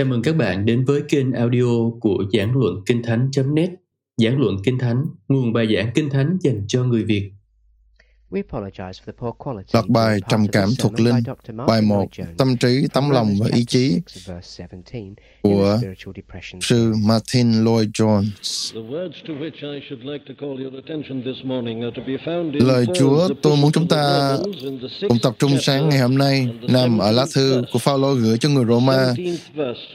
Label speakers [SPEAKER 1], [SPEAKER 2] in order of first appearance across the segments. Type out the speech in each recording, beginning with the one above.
[SPEAKER 1] Chào mừng các bạn đến với kênh audio của Giảng Luận Kinh Thánh.net Giảng Luận Kinh Thánh, nguồn bài giảng Kinh Thánh dành cho người Việt.
[SPEAKER 2] Loạt bài Trầm cảm thuộc linh, bài 1, Tâm trí, tấm lòng và ý chí của sư Martin Lloyd Jones. Lời Chúa tôi muốn chúng ta cùng tập trung sáng ngày hôm nay nằm ở lá thư của Phaolô gửi cho người Roma,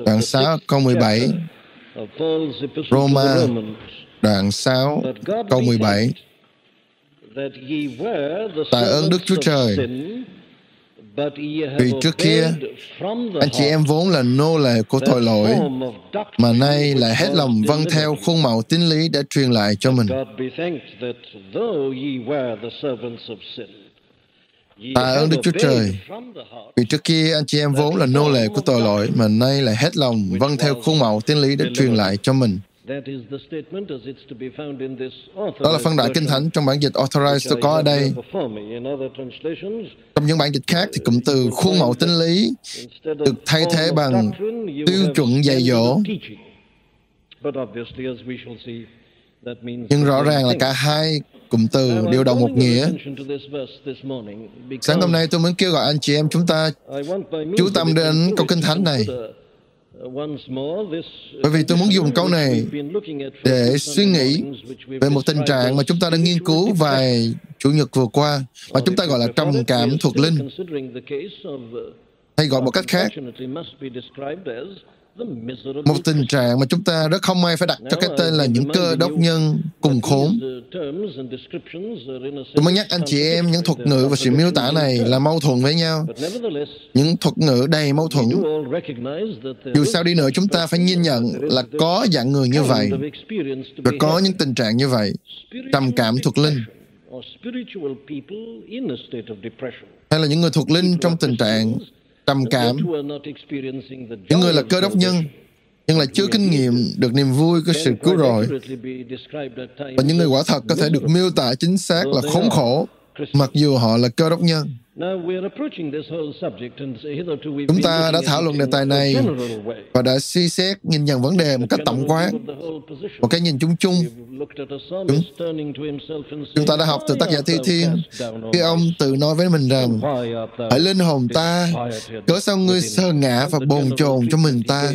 [SPEAKER 2] đoạn 6 câu 17. Roma, đoạn 6 câu 17 Tạ ơn Đức Chúa Trời vì trước kia anh chị em vốn là nô lệ của tội lỗi mà nay lại hết lòng vâng theo khuôn mẫu tín lý đã truyền lại cho mình. Tạ ơn Đức Chúa Trời vì trước kia anh chị em vốn là nô lệ của tội lỗi mà nay lại hết lòng vâng theo khuôn mẫu tín lý đã truyền lại cho mình. Đó là phân đoạn kinh thánh trong bản dịch Authorized tôi có ở đây. Trong những bản dịch khác thì cụm từ khuôn mẫu tinh lý được thay thế bằng tiêu chuẩn dạy dỗ. Nhưng rõ ràng là cả hai cụm từ đều đồng một nghĩa. Sáng hôm nay tôi muốn kêu gọi anh chị em chúng ta chú tâm đến câu kinh thánh này. Bởi vì tôi muốn dùng câu này để suy nghĩ về một tình trạng mà chúng ta đã nghiên cứu vài Chủ nhật vừa qua, mà chúng ta gọi là trầm cảm thuộc linh. Hay gọi một cách khác, một tình trạng mà chúng ta rất không may phải đặt cho cái tên là những cơ đốc nhân cùng khốn. Tôi muốn nhắc anh chị em những thuật ngữ và sự miêu tả này là mâu thuẫn với nhau. Những thuật ngữ đầy mâu thuẫn. Dù sao đi nữa chúng ta phải nhìn nhận là có dạng người như vậy và có những tình trạng như vậy. Trầm cảm thuộc linh hay là những người thuộc linh trong tình trạng trầm cảm. những người là cơ đốc nhân nhưng lại chưa kinh nghiệm được niềm vui của sự cứu rỗi. và những người quả thật có thể được miêu tả chính xác là khốn khổ mặc dù họ là cơ đốc nhân. Chúng ta đã thảo luận đề tài này và đã suy xét nhìn nhận vấn đề một cách tổng quát, một cái nhìn chung chung. Chúng, chúng ta đã học từ tác giả Thi Thiên khi ông tự nói với mình rằng Hãy linh hồn ta, cớ sao ngươi sơ ngã và bồn chồn cho mình ta?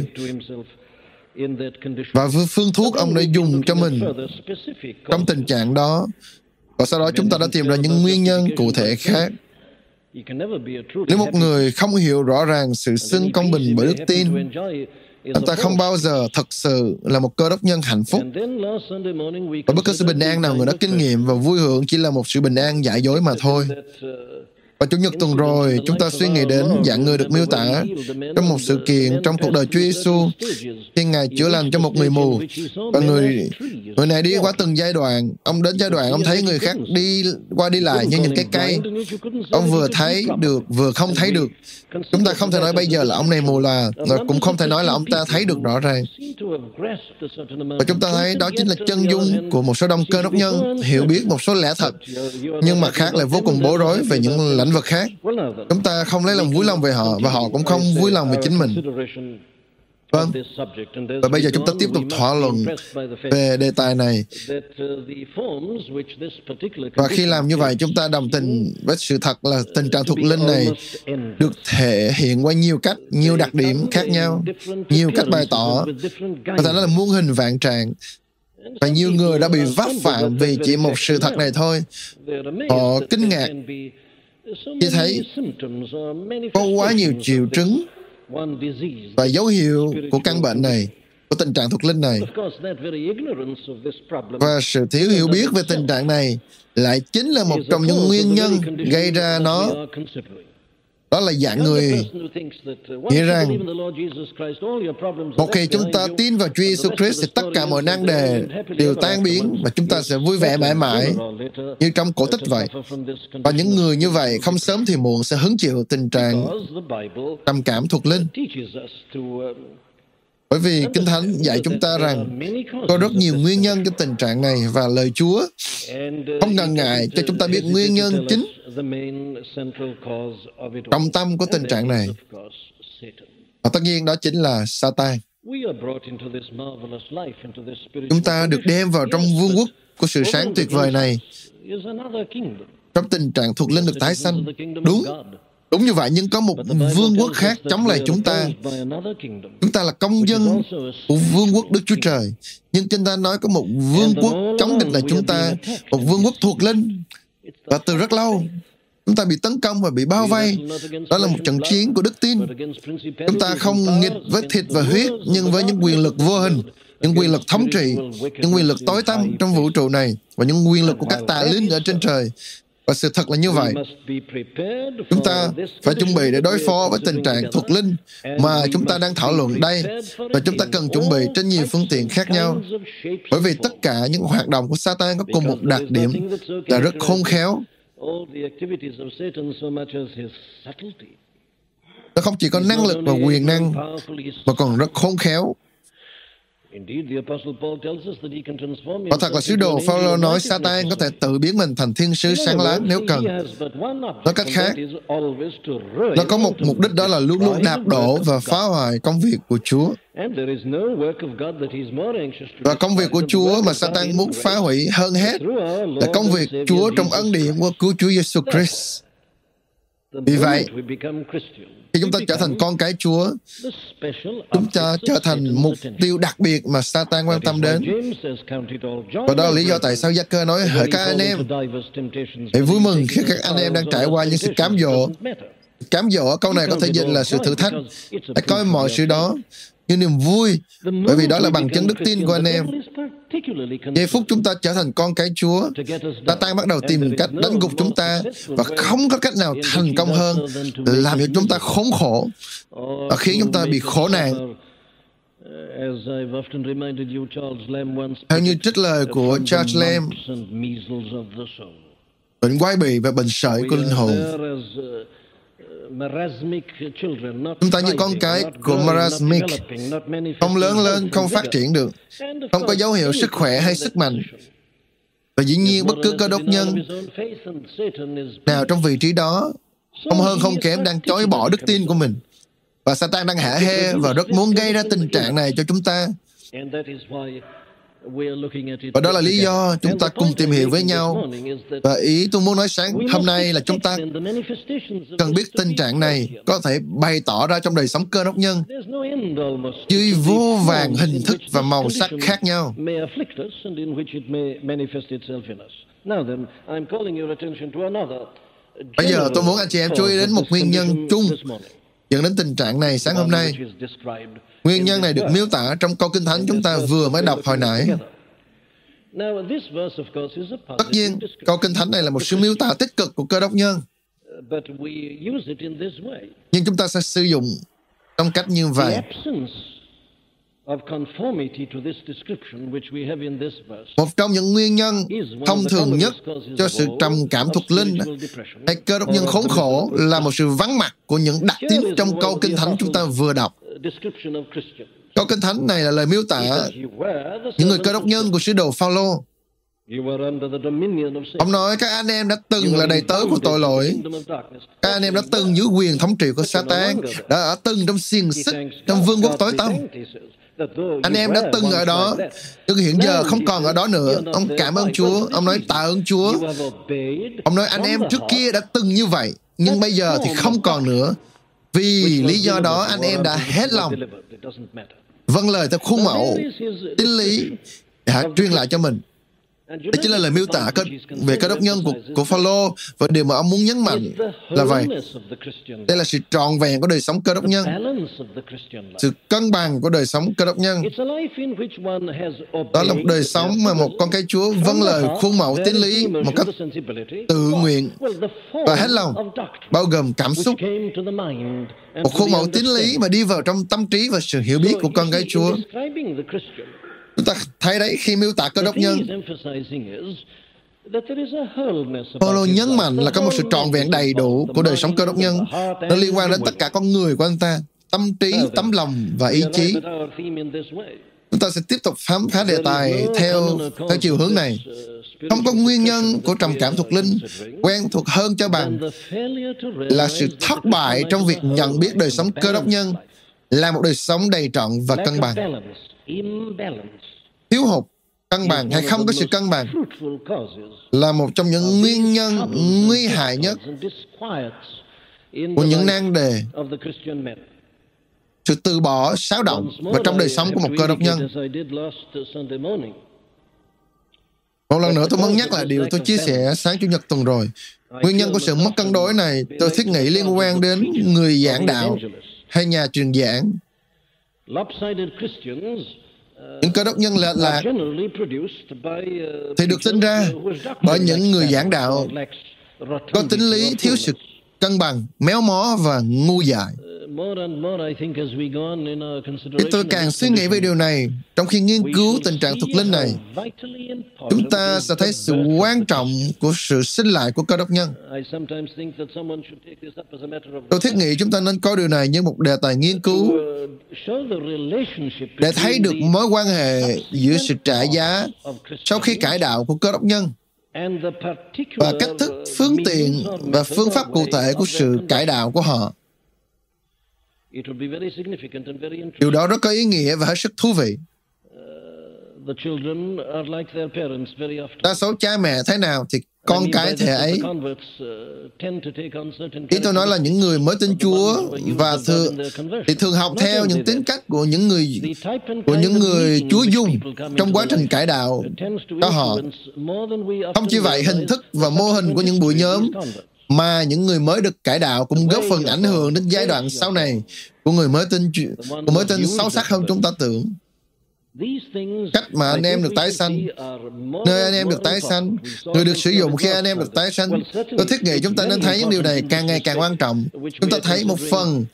[SPEAKER 2] và phương thuốc ông đã dùng cho mình trong tình trạng đó và sau đó chúng ta đã tìm ra những nguyên nhân cụ thể khác. nếu một người không hiểu rõ ràng sự xưng công bình bởi đức tin, anh ta không bao giờ thật sự là một cơ đốc nhân hạnh phúc. Và bất cứ sự bình an nào người đó kinh nghiệm và vui hưởng chỉ là một sự bình an giả dối mà thôi. Và Chủ nhật tuần rồi, chúng ta suy nghĩ đến dạng người được miêu tả trong một sự kiện trong cuộc đời Chúa Giêsu khi Ngài chữa lành cho một người mù. Và người người này đi qua từng giai đoạn. Ông đến giai đoạn ông thấy người khác đi qua đi lại như những cái cây. Ông vừa thấy được, vừa không thấy được. Chúng ta không thể nói bây giờ là ông này mù là, và cũng không thể nói là ông ta thấy được rõ ràng. Và chúng ta thấy đó chính là chân dung của một số đông cơ đốc nhân hiểu biết một số lẽ thật, nhưng mà khác lại vô cùng bối rối về những lãnh lĩnh vực khác. Chúng ta không lấy lòng vui lòng về họ và họ cũng không vui lòng về chính mình. Vâng. Và bây giờ chúng ta tiếp tục thỏa luận về đề tài này. Và khi làm như vậy, chúng ta đồng tình với sự thật là tình trạng thuộc linh này được thể hiện qua nhiều cách, nhiều đặc điểm khác nhau, nhiều cách bày tỏ. Có thể nói là muôn hình vạn trạng. Và nhiều người đã bị vấp phạm vì chỉ một sự thật này thôi. Họ kinh ngạc khi thấy có quá nhiều triệu chứng và dấu hiệu của căn bệnh này, của tình trạng thuộc linh này. Và sự thiếu hiểu biết về tình trạng này lại chính là một trong những nguyên nhân gây ra nó đó là dạng người nghĩ rằng một khi chúng ta tin vào Chúa Jesus Christ thì tất cả mọi năng đề đều tan biến và chúng ta sẽ vui vẻ mãi mãi như trong cổ tích vậy. Và những người như vậy không sớm thì muộn sẽ hứng chịu tình trạng trầm cảm thuộc linh. Bởi vì Kinh Thánh dạy chúng ta rằng có rất nhiều nguyên nhân cho tình trạng này và lời Chúa không ngần ngại cho chúng ta biết nguyên nhân chính trọng tâm của tình trạng này. Và tất nhiên đó chính là Satan. Chúng ta được đem vào trong vương quốc của sự sáng tuyệt vời này. trong tình trạng thuộc linh được tái sanh. Đúng, Đúng như vậy, nhưng có một vương quốc khác chống lại chúng ta. Chúng ta là công dân của vương quốc Đức Chúa Trời. Nhưng chúng ta nói có một vương quốc chống địch lại chúng ta, một vương quốc thuộc linh. Và từ rất lâu, chúng ta bị tấn công và bị bao vây. Đó là một trận chiến của đức tin. Chúng ta không nghịch với thịt và huyết, nhưng với những quyền lực vô hình, những quyền lực thống trị, những quyền lực tối tăm trong vũ trụ này và những quyền lực của các tà linh ở trên trời. Và sự thật là như vậy. Chúng ta phải chuẩn bị để đối phó với tình trạng thuộc linh mà chúng ta đang thảo luận đây và chúng ta cần chuẩn bị trên nhiều phương tiện khác nhau. Bởi vì tất cả những hoạt động của Satan có cùng một đặc điểm là rất khôn khéo. Nó không chỉ có năng lực và quyền năng mà còn rất khôn khéo Quả thật là sứ đồ Phaolô nói Satan có thể tự biến mình thành thiên sứ sáng láng nếu cần. Nói cách khác, nó có một mục đích đó là luôn luôn đạp đổ và phá hoại công việc của Chúa. Và công việc của Chúa mà Satan muốn phá hủy hơn hết là công việc Chúa trong ân điển của cứu Chúa Giêsu Christ. Vì vậy, khi chúng ta trở thành con cái Chúa, chúng ta trở thành mục tiêu đặc biệt mà Satan quan tâm đến. Và đó là lý do tại sao Gia cơ nói, hỡi các anh em, hãy vui mừng khi các anh em đang trải qua những sự cám dỗ. Cám dỗ câu này có thể dịch là sự thử thách. Hãy coi mọi sự đó như niềm vui, bởi vì đó là bằng chứng đức tin của anh em. Giây phút chúng ta trở thành con cái Chúa, ta tan bắt đầu tìm cách đánh gục chúng ta và không có cách nào thành công hơn làm cho chúng ta khốn khổ và khiến chúng ta bị khổ nạn. Theo như trích lời của Charles Lamb, bệnh quái bị và bệnh sởi của linh hồn Chúng ta như con cái của marasmic, không lớn lên, không phát triển được, không có dấu hiệu sức khỏe hay sức mạnh. Và dĩ nhiên bất cứ cơ đốc nhân nào trong vị trí đó, không hơn không kém đang chối bỏ đức tin của mình. Và Satan đang hạ hê và rất muốn gây ra tình trạng này cho chúng ta. Và đó là lý do chúng ta cùng tìm hiểu với nhau. Và ý tôi muốn nói sáng hôm nay là chúng ta cần biết tình trạng này có thể bày tỏ ra trong đời sống cơ đốc nhân dưới vô vàng hình thức và màu sắc khác nhau. Bây giờ tôi muốn anh chị em chú ý đến một nguyên nhân chung dẫn đến tình trạng này sáng hôm nay. Nguyên nhân này được miêu tả trong câu Kinh Thánh chúng ta vừa mới đọc hồi nãy. Tất nhiên, câu Kinh Thánh này là một sự miêu tả tích cực của cơ đốc nhân. Nhưng chúng ta sẽ sử dụng trong cách như vậy. Một trong những nguyên nhân thông thường nhất cho sự trầm cảm thuộc linh hay cơ đốc nhân khốn khổ là một sự vắng mặt của những đặc tính trong câu kinh thánh chúng ta vừa đọc. Câu kinh thánh này là lời miêu tả những người cơ đốc nhân của sứ đồ Phaolô. Ông nói các anh em đã từng là đầy tớ của tội lỗi. Các anh em đã từng dưới quyền thống trị của Satan, đã ở từng trong xiềng xích, trong vương quốc tối tăm. Anh em đã từng ở đó, nhưng hiện giờ không còn ở đó nữa. Ông cảm ơn Chúa, ông nói tạ ơn Chúa. Ông nói anh em trước kia đã từng như vậy, nhưng bây giờ thì không còn nữa. Vì lý do đó anh em đã hết lòng. Vâng lời theo khuôn mẫu, tín lý. đã truyền lại cho mình. Đây chính là lời miêu tả về cơ đốc nhân của, của Phaolô và điều mà ông muốn nhấn mạnh là vậy. Đây là sự tròn vẹn của đời sống cơ đốc nhân, sự cân bằng của đời sống cơ đốc nhân. Đó là một đời sống mà một con cái Chúa vâng lời khuôn mẫu tín lý một cách tự nguyện và hết lòng, bao gồm cảm xúc, một khuôn mẫu tín lý mà đi vào trong tâm trí và sự hiểu biết của con cái Chúa. Chúng ta thấy đấy khi miêu tả cơ đốc nhân, Paulo nhấn mạnh là có một sự trọn vẹn đầy đủ của đời sống cơ đốc nhân. Nó liên quan đến tất cả con người của anh ta, tâm trí, tấm lòng và ý chí. Chúng ta sẽ tiếp tục khám phá đề tài theo theo chiều hướng này. Không có nguyên nhân của trầm cảm thuộc linh quen thuộc hơn cho bằng là sự thất bại trong việc nhận biết đời sống cơ đốc nhân là một đời sống đầy trọn và cân bằng. Thiếu hụt cân bằng hay không có sự cân bằng là một trong những nguyên nhân nguy hại nhất của những nan đề sự từ bỏ xáo động và trong đời sống của một cơ đốc nhân. một lần nữa tôi muốn nhắc lại điều tôi chia sẻ sáng Chủ nhật tuần rồi. Nguyên nhân của sự mất cân đối này tôi thiết nghĩ liên quan đến người giảng đạo hay nhà truyền giảng. Những cơ đốc nhân lệch lạc thì được sinh ra bởi những người giảng đạo có tính lý thiếu sự cân bằng, méo mó và ngu dại. Thì tôi càng suy nghĩ về điều này, trong khi nghiên cứu tình trạng thuộc linh này, chúng ta sẽ thấy sự quan trọng của sự sinh lại của cơ đốc nhân. Tôi thiết nghĩ chúng ta nên coi điều này như một đề tài nghiên cứu để thấy được mối quan hệ giữa sự trả giá sau khi cải đạo của cơ đốc nhân và cách thức, phương tiện và phương pháp cụ thể của sự cải đạo của họ. Điều đó rất có ý nghĩa và hết sức thú vị. Đa số cha mẹ thế nào thì con cái thể ấy. Ý tôi nói là những người mới tin Chúa và thường thì thường học theo những tính cách của những người của những người Chúa dung trong quá trình cải đạo cho họ. Không chỉ vậy, hình thức và mô hình của những buổi nhóm mà những người mới được cải đạo cũng góp phần ảnh hưởng đến giai đoạn sau này của người mới tin của mới tin sâu sắc hơn chúng ta tưởng cách mà anh em được tái sanh. nơi anh em được tái sanh người được sử dụng khi anh em được tái sanh tôi thiết nghĩ chúng ta nên thấy những điều này càng ngày càng quan trọng. chúng ta thấy một phần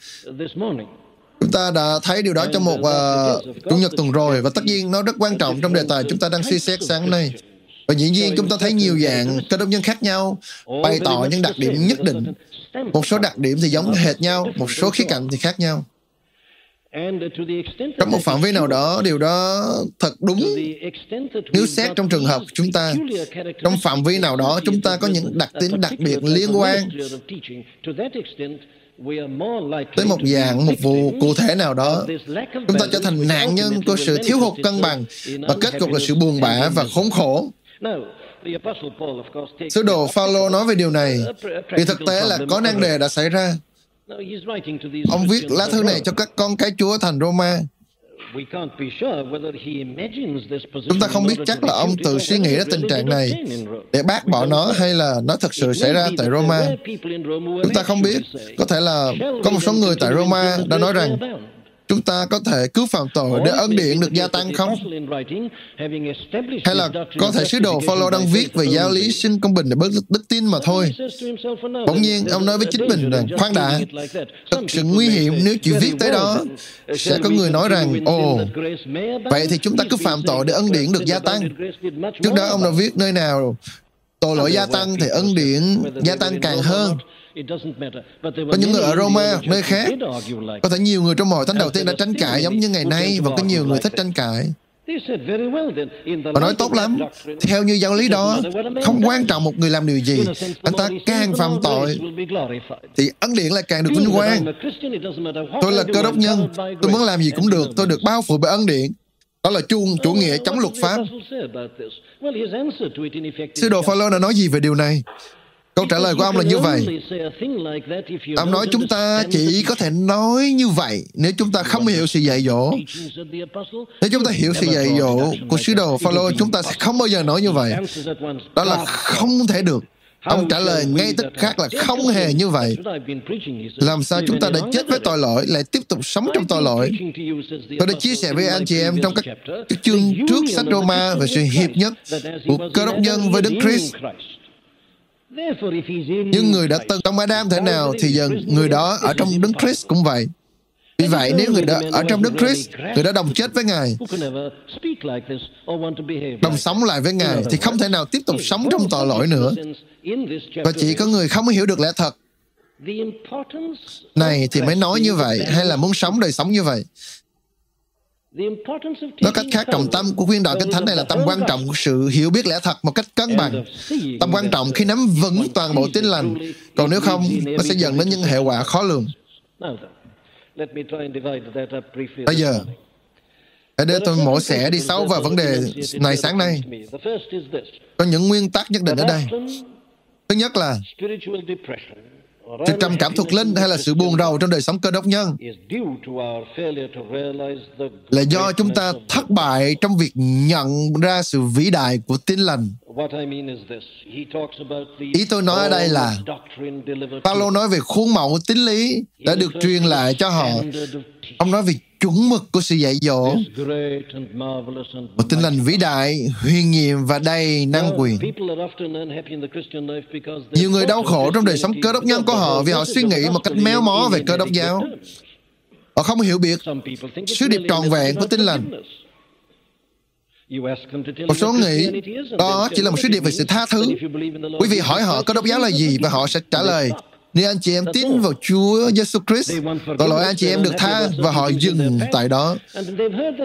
[SPEAKER 2] chúng ta đã thấy điều đó trong một uh, chủ nhật tuần rồi và tất nhiên nó rất quan trọng trong đề tài chúng ta đang suy xét sáng nay. và dĩ nhiên chúng ta thấy nhiều dạng cơ đốc nhân khác nhau bày tỏ những đặc điểm nhất định. Một số đặc điểm thì giống hệt nhau, một số khía cạnh thì khác nhau. Trong một phạm vi nào đó, điều đó thật đúng nếu xét trong trường hợp của chúng ta. Trong phạm vi nào đó, chúng ta có những đặc tính đặc biệt liên quan tới một dạng, một vụ cụ thể nào đó, chúng ta trở thành nạn nhân của sự thiếu hụt cân bằng và kết cục là sự buồn bã và khốn khổ. Sứ đồ Phaolô nói về điều này, vì thực tế là có nan đề đã xảy ra. Ông viết lá thư này cho các con cái Chúa thành Roma. Chúng ta không biết chắc là ông tự suy nghĩ đến tình trạng này để bác bỏ nó hay là nó thực sự xảy ra tại Roma. Chúng ta không biết. Có thể là có một số người tại Roma đã nói rằng chúng ta có thể cứu phạm tội để ân điển được gia tăng không? Hay là có thể sứ đồ Phaolô đang viết về giáo lý sinh công bình để bớt đức tin mà thôi? Bỗng nhiên, ông nói với chính mình rằng, khoan đã, thật sự nguy hiểm nếu chỉ viết tới đó. Sẽ có người nói rằng, ồ, vậy thì chúng ta cứ phạm tội để ân điển được gia tăng. Trước đó ông đã viết nơi nào tội lỗi gia tăng thì ân điển gia tăng càng hơn có những người ở Roma, nơi khác, có thể nhiều người trong mọi thánh đầu tiên đã tranh cãi giống như ngày nay và có nhiều người thích tranh cãi. Họ nói tốt lắm. Theo như giáo lý đó, không quan trọng một người làm điều gì, anh ta càng phạm tội, thì ân điển lại càng được vinh quang. Tôi là cơ đốc nhân, tôi muốn làm gì cũng được, tôi được bao phủ bởi ân điển. Đó là chuông chủ nghĩa chống luật pháp. Sư đồ Phaolô đã nói gì về điều này? Câu trả lời của ông là như vậy. Ông nói chúng ta chỉ có thể nói như vậy nếu chúng ta không hiểu sự dạy dỗ. Nếu chúng ta hiểu sự dạy dỗ của sứ đồ Phaolô, chúng ta sẽ không bao giờ nói như vậy. Đó là không thể được. Ông trả lời ngay tức khác là không hề như vậy. Làm sao chúng ta đã chết với tội lỗi lại tiếp tục sống trong tội lỗi? Tôi đã chia sẻ với anh chị em trong các, các chương trước sách Roma về sự hiệp nhất của cơ đốc nhân với Đức Christ. Nhưng người đã từng trong Adam thế nào thì giờ người đó ở trong Đức Christ cũng vậy. Vì vậy, nếu người đó ở trong Đức Christ, người đã đồng chết với Ngài, đồng sống lại với Ngài, thì không thể nào tiếp tục sống trong tội lỗi nữa. Và chỉ có người không hiểu được lẽ thật này thì mới nói như vậy, hay là muốn sống đời sống như vậy. Nói cách khác, trọng tâm của khuyên đạo Kinh Thánh này là tâm quan trọng của sự hiểu biết lẽ thật một cách cân bằng. Tâm quan trọng khi nắm vững toàn bộ tin lành. Còn nếu không, nó sẽ dẫn đến những hệ quả khó lường. Bây giờ, hãy để tôi mổ xẻ đi sâu vào vấn đề này sáng nay. Có những nguyên tắc nhất định ở đây. Thứ nhất là sự trầm cảm thuộc linh hay là sự buồn rầu trong đời sống cơ đốc nhân là do chúng ta thất bại trong việc nhận ra sự vĩ đại của tin lành. Ý tôi nói ở đây là Paulo nói về khuôn mẫu tín lý đã được truyền lại cho họ. Ông nói về chuẩn mực của sự dạy dỗ. Một tinh lành vĩ đại huyền nhiệm và đầy năng quyền. nhiều người đau khổ trong đời sống cơ đốc nhân của họ vì họ suy nghĩ một cách méo mó về cơ đốc giáo. Họ không hiểu biết sứ điệp tròn vẹn của tinh lành. một số nghĩ đó chỉ là một sứ điệp về sự tha thứ. Quý vị hỏi họ cơ đốc giáo là gì và họ sẽ trả lời nếu anh chị em tin vào Chúa Giêsu Christ, tội lỗi anh chị em được tha và họ dừng tại đó.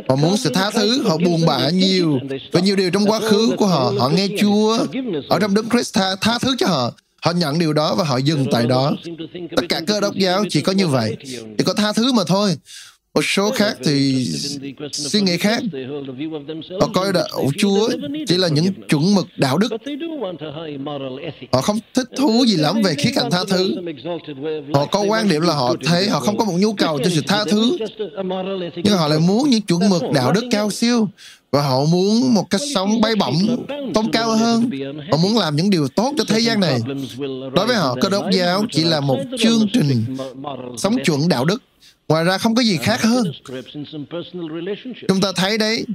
[SPEAKER 2] Họ muốn sự tha thứ, họ buồn bã nhiều và nhiều điều trong quá khứ của họ. Họ nghe Chúa ở trong Đức Christ tha, tha thứ cho họ. Họ nhận điều đó và họ dừng tại đó. Tất cả cơ đốc giáo chỉ có như vậy. Chỉ có tha thứ mà thôi. Một số khác thì suy nghĩ khác. Họ coi đạo Chúa chỉ là những chuẩn mực đạo đức. Họ không thích thú gì lắm về khía cạnh tha thứ. Họ có quan điểm là họ thấy họ không có một nhu cầu cho sự tha thứ. Nhưng họ lại muốn những chuẩn mực đạo đức cao siêu. Và họ muốn một cách sống bay bổng tôn cao hơn. họ muốn làm những điều tốt cho thế gian này. đối với họ cơ đốc giáo chỉ là một chương trình sống chuẩn đạo đức Ngoài ra không có gì khác hơn. Chúng ta thấy đấy,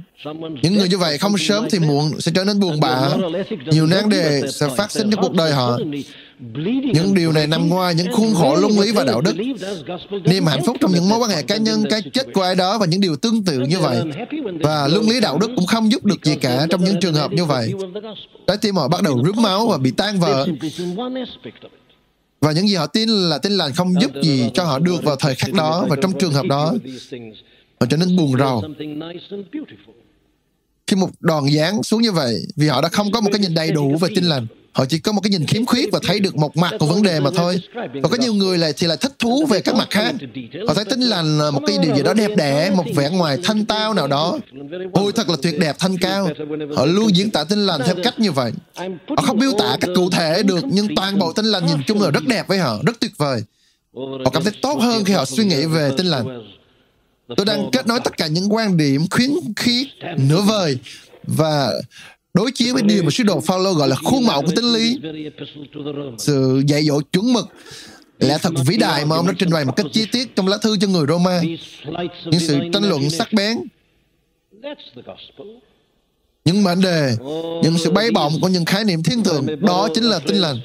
[SPEAKER 2] những người như vậy không sớm thì muộn sẽ trở nên buồn bã. Nhiều nan đề sẽ phát sinh trong cuộc đời họ. Những điều này nằm ngoài những khuôn khổ luân lý và đạo đức. Niềm hạnh phúc trong những mối quan hệ cá nhân, cái chết của ai đó và những điều tương tự như vậy. Và luân lý đạo đức cũng không giúp được gì cả trong những trường hợp như vậy. Trái tim họ bắt đầu rướm máu và bị tan vỡ. Và những gì họ tin là tin lành không giúp gì cho họ được vào thời khắc đó và trong trường hợp đó. Họ trở nên buồn rầu. Khi một đòn giáng xuống như vậy, vì họ đã không có một cái nhìn đầy đủ về tin lành, họ chỉ có một cái nhìn khiếm khuyết và thấy được một mặt của vấn đề mà thôi. Và có nhiều người lại thì lại thích thú về các mặt khác. Họ thấy tính lành là một cái điều gì đó đẹp đẽ, một vẻ ngoài thanh tao nào đó. Ôi, thật là tuyệt đẹp, thanh cao. Họ luôn diễn tả tinh lành theo cách như vậy. Họ không miêu tả cách cụ thể được, nhưng toàn bộ tinh lành nhìn chung là rất đẹp với họ, rất tuyệt vời. Họ cảm thấy tốt hơn khi họ suy nghĩ về tinh lành. Tôi đang kết nối tất cả những quan điểm khuyến khiết nửa vời và đối chiếu với điều mà sứ đồ Phaolô gọi là khuôn mẫu của tính lý. Sự dạy dỗ chuẩn mực lẽ thật vĩ đại mà ông đã trình bày một cách chi tiết trong lá thư cho người Roma. Những sự tranh luận sắc bén. Những mệnh đề những sự bay bổng của những khái niệm thiên thượng đó chính là tinh lành.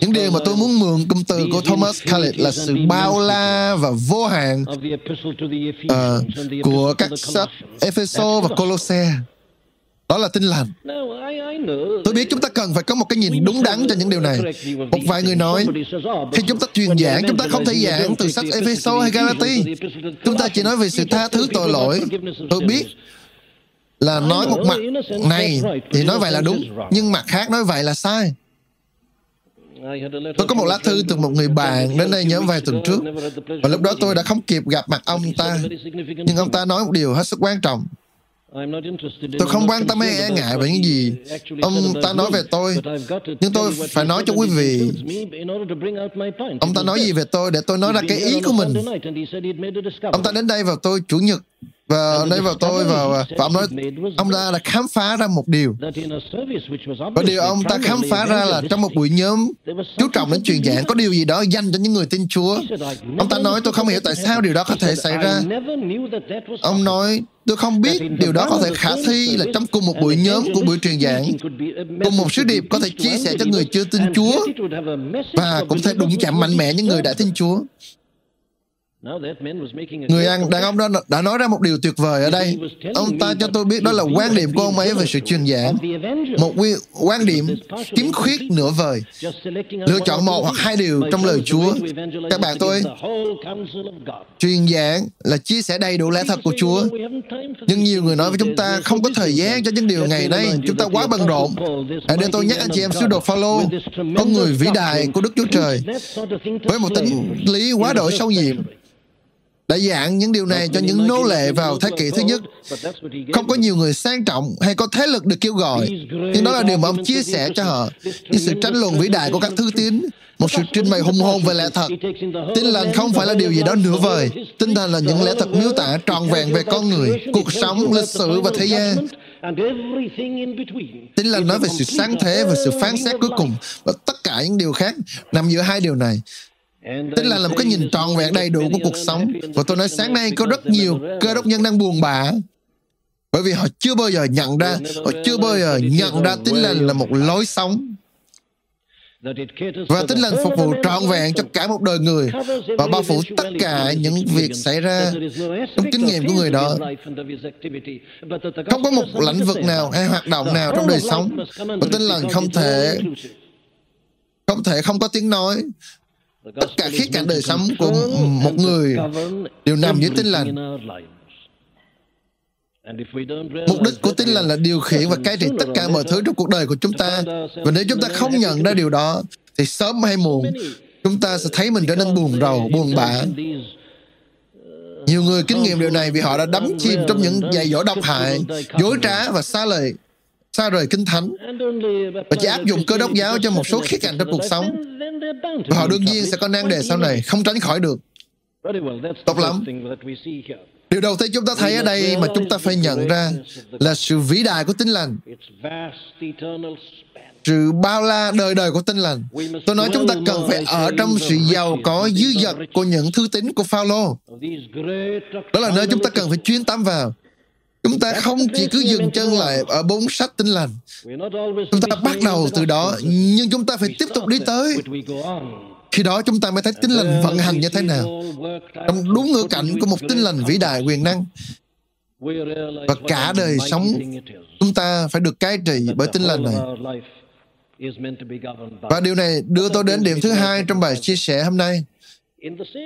[SPEAKER 2] Những điều mà tôi muốn mượn cụm từ của Thomas Khaled là sự bao la và vô hạn uh, của các sách Ephesos và Colosse đó là tin lành. Tôi biết chúng ta cần phải có một cái nhìn đúng đắn cho những điều này. Một vài người nói, khi chúng ta truyền giảng, chúng ta không thể giảng từ sách Ephesos hay Galati. Chúng ta chỉ nói về sự tha thứ tội lỗi. Tôi biết là nói một mặt này thì nói vậy là đúng, nhưng mặt khác nói vậy là sai. Tôi có một lá thư từ một người bạn đến đây nhớ vài tuần trước. Và lúc đó tôi đã không kịp gặp mặt ông ta. Nhưng ông ta nói một điều hết sức quan trọng. Tôi không quan tâm hay e ngại về những gì. ông ta nói về tôi, nhưng tôi phải nói cho quý vị. Ông ta nói gì về tôi để tôi nói ra cái ý của mình. Ông ta đến đây vào tôi Chủ nhật và đây vào tôi vào và ông nói ông ta đã khám phá ra một điều. Và điều ông ta khám phá ra là trong một buổi nhóm chú trọng đến truyền giảng có điều gì đó dành cho những người tin Chúa. Ông ta nói tôi không hiểu tại sao điều đó có thể xảy ra. Ông nói tôi không biết điều đó có thể khả thi là trong cùng một buổi nhóm của buổi truyền giảng. cùng một sứ điệp có thể chia sẻ cho người chưa tin Chúa và cũng thể đụng chạm mạnh mẽ những người đã tin Chúa Người ăn, đàn ông đó đã nói ra một điều tuyệt vời ở đây. Ông ta cho tôi biết đó là quan điểm của ông ấy về sự truyền giảng. Một quan điểm kiếm khuyết nửa vời. Lựa chọn một hoặc hai điều trong lời Chúa. Các bạn tôi, truyền giảng là chia sẻ đầy đủ lẽ thật của Chúa. Nhưng nhiều người nói với chúng ta không có thời gian cho những điều ngày nay. Chúng ta quá bận rộn. Hãy để tôi nhắc anh chị em sứ đồ Phaolô, con người vĩ đại của Đức Chúa Trời, với một tính lý quá đổi sâu nhiệm đã giảng những điều này cho những nô lệ vào thế kỷ thứ nhất. Không có nhiều người sang trọng hay có thế lực được kêu gọi, nhưng đó là điều mà ông chia sẻ cho họ. Những sự tranh luận vĩ đại của các thư tín, một sự trình bày hùng hồn về lẽ thật. Tin lành không phải là điều gì đó nửa vời. Tinh thần là những lẽ thật miêu tả trọn vẹn về con người, cuộc sống, lịch sử và thế gian. Tin lành nói về sự sáng thế và sự phán xét cuối cùng và tất cả những điều khác nằm giữa hai điều này. Tin lành là một cái nhìn trọn vẹn đầy đủ của cuộc sống. Và tôi nói sáng nay có rất nhiều cơ đốc nhân đang buồn bã bởi vì họ chưa bao giờ nhận ra, họ chưa bao giờ nhận ra tin lành là một lối sống và tin lành phục vụ trọn vẹn cho cả một đời người và bao phủ tất cả những việc xảy ra trong kinh nghiệm của người đó. Không có một lĩnh vực nào hay hoạt động nào trong đời sống mà tin lành không thể không thể không có tiếng nói tất cả khía cạnh đời sống của một người đều nằm dưới tin lành Mục đích của tin lành là điều khiển và cai trị tất cả mọi thứ trong cuộc đời của chúng ta. Và nếu chúng ta không nhận ra điều đó, thì sớm hay muộn, chúng ta sẽ thấy mình trở nên buồn rầu, buồn bã. Nhiều người kinh nghiệm điều này vì họ đã đắm chìm trong những dạy dỗ độc hại, dối trá và xa lời, xa rời kinh thánh và chỉ áp dụng cơ đốc giáo cho một số khía cạnh trong cuộc sống. Và họ đương nhiên sẽ có nan đề sau này, không tránh khỏi được. Tốt lắm. Điều đầu tiên chúng ta thấy ở đây mà chúng ta phải nhận ra là sự vĩ đại của tinh lành. Sự bao la đời đời của tinh lành. Tôi nói chúng ta cần phải ở trong sự giàu có dư dật của những thư tín của Phaolô. Đó là nơi chúng ta cần phải chuyên tâm vào. Chúng ta không chỉ cứ dừng chân lại ở bốn sách tinh lành. Chúng ta bắt đầu từ đó, nhưng chúng ta phải tiếp tục đi tới. Khi đó chúng ta mới thấy tinh lành vận hành như thế nào. Trong đúng ngữ cảnh của một tinh lành vĩ đại quyền năng. Và cả đời sống chúng ta phải được cai trị bởi tinh lành này. Và điều này đưa tôi đến điểm thứ hai trong bài chia sẻ hôm nay.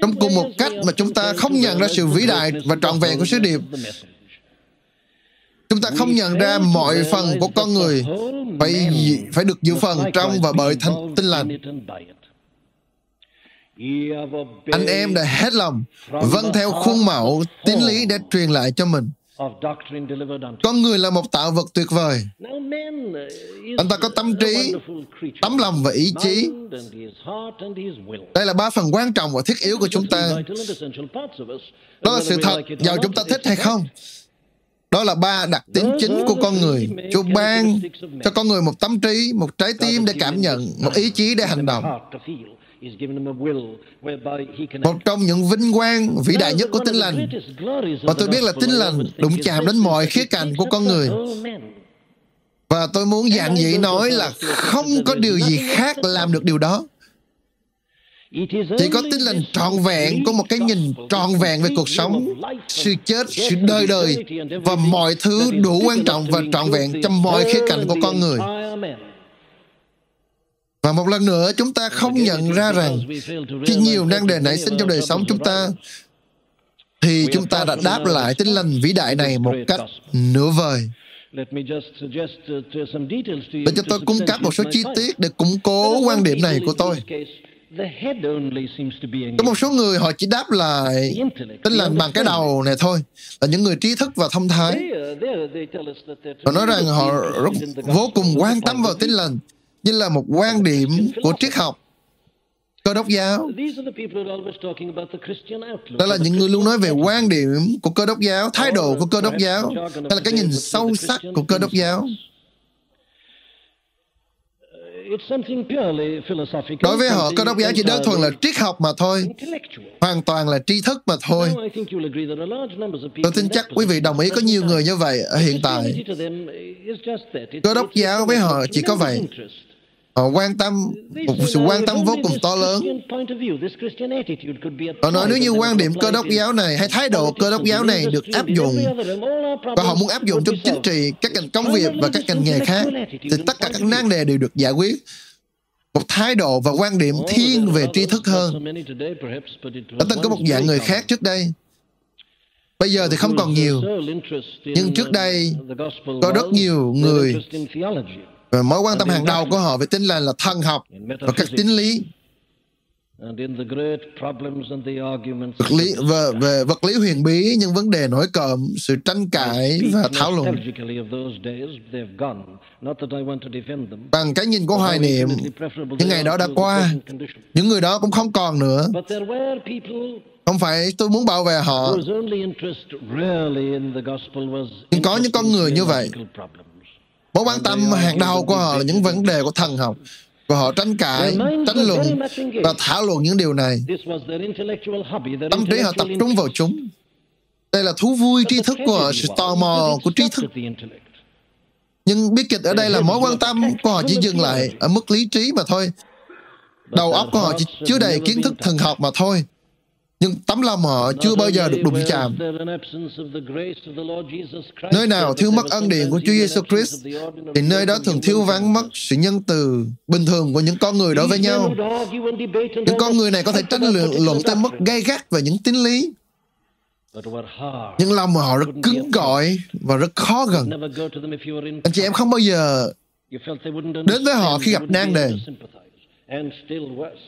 [SPEAKER 2] Trong cùng một cách mà chúng ta không nhận ra sự vĩ đại và trọn vẹn của sứ điệp, chúng ta không nhận ra mọi phần của con người phải phải được dự phần trong và bởi thanh tinh lành. Anh em đã hết lòng vâng theo khuôn mẫu tín lý để truyền lại cho mình. Con người là một tạo vật tuyệt vời. Anh ta có tâm trí, tấm lòng và ý chí. Đây là ba phần quan trọng và thiết yếu của chúng ta. Đó là sự thật. Giàu chúng ta thích hay không? Đó là ba đặc tính chính của con người. chúa ban cho con người một tâm trí một trái tim để cảm nhận một ý chí để hành động. một trong những vinh quang vĩ đại nhất của tinh lành. và tôi biết là tinh lành đụng chạm đến mọi khía cạnh của con người. và tôi muốn dạng dĩ nói là không có điều gì khác làm được điều đó chỉ có tinh lành trọn vẹn có một cái nhìn trọn vẹn về cuộc sống sự chết sự đời đời và mọi thứ đủ quan trọng và trọn vẹn trong mọi khía cạnh của con người. Và một lần nữa, chúng ta không nhận ra rằng khi nhiều năng đề nảy sinh trong đời sống chúng ta, thì chúng ta đã đáp lại tinh lành vĩ đại này một cách nửa vời. Để cho tôi cung cấp một số chi tiết để củng cố quan điểm này của tôi. Có một số người họ chỉ đáp lại tinh lành bằng cái đầu này thôi, là những người trí thức và thông thái. Họ nói rằng họ rất vô cùng quan tâm vào tinh lành, như là một quan điểm của triết học cơ đốc giáo. Đó là những người luôn nói về quan điểm của cơ đốc giáo thái độ của cơ đốc giáo hay là cái nhìn sâu sắc của cơ đốc giáo Đối với họ, cơ đốc giáo chỉ đơn thuần là triết học mà thôi, hoàn toàn là tri thức mà thôi. Tôi tin chắc quý vị đồng ý có nhiều người như vậy ở hiện tại. Cơ đốc giáo với họ chỉ có vậy. Họ quan tâm, một sự quan tâm vô cùng to lớn. Họ nói nếu như quan điểm cơ đốc giáo này hay thái độ cơ đốc giáo này được áp dụng và họ muốn áp dụng trong chính trị, các ngành công việc và các ngành nghề khác, thì tất cả các nan đề đều được giải quyết. Một thái độ và quan điểm thiên về tri thức hơn. Đã từng có một dạng người khác trước đây, Bây giờ thì không còn nhiều. Nhưng trước đây có rất nhiều người và mối quan tâm hàng đầu của họ về tinh lành là thân học và các tín lý. vật lý và về vật lý huyền bí những vấn đề nổi cộm sự tranh cãi và thảo luận. bằng cái nhìn của hoài niệm những ngày đó đã qua những người đó cũng không còn nữa. Không phải tôi muốn bảo vệ họ. nhưng có những con người như vậy mối quan tâm hàng đầu của họ là những vấn đề của thần học và họ tranh cãi, tranh luận và thảo luận những điều này. Tâm trí họ tập trung vào chúng. Đây là thú vui tri thức của họ, sự tò mò của tri thức. Nhưng bi kịch ở đây là mối quan tâm của họ chỉ dừng lại ở mức lý trí mà thôi. Đầu óc của họ chỉ chứa đầy kiến thức thần học mà thôi nhưng tấm lòng họ chưa bao giờ được đụng chạm. Nơi nào thiếu mất ân điển của Chúa Giêsu Christ, thì nơi đó thường thiếu vắng mất sự nhân từ bình thường của những con người đối với nhau. Những con người này có thể tranh luận, luận tới mức gay gắt về những tín lý, nhưng lòng họ rất cứng cỏi và rất khó gần. Anh chị em không bao giờ đến với họ khi gặp nan đề.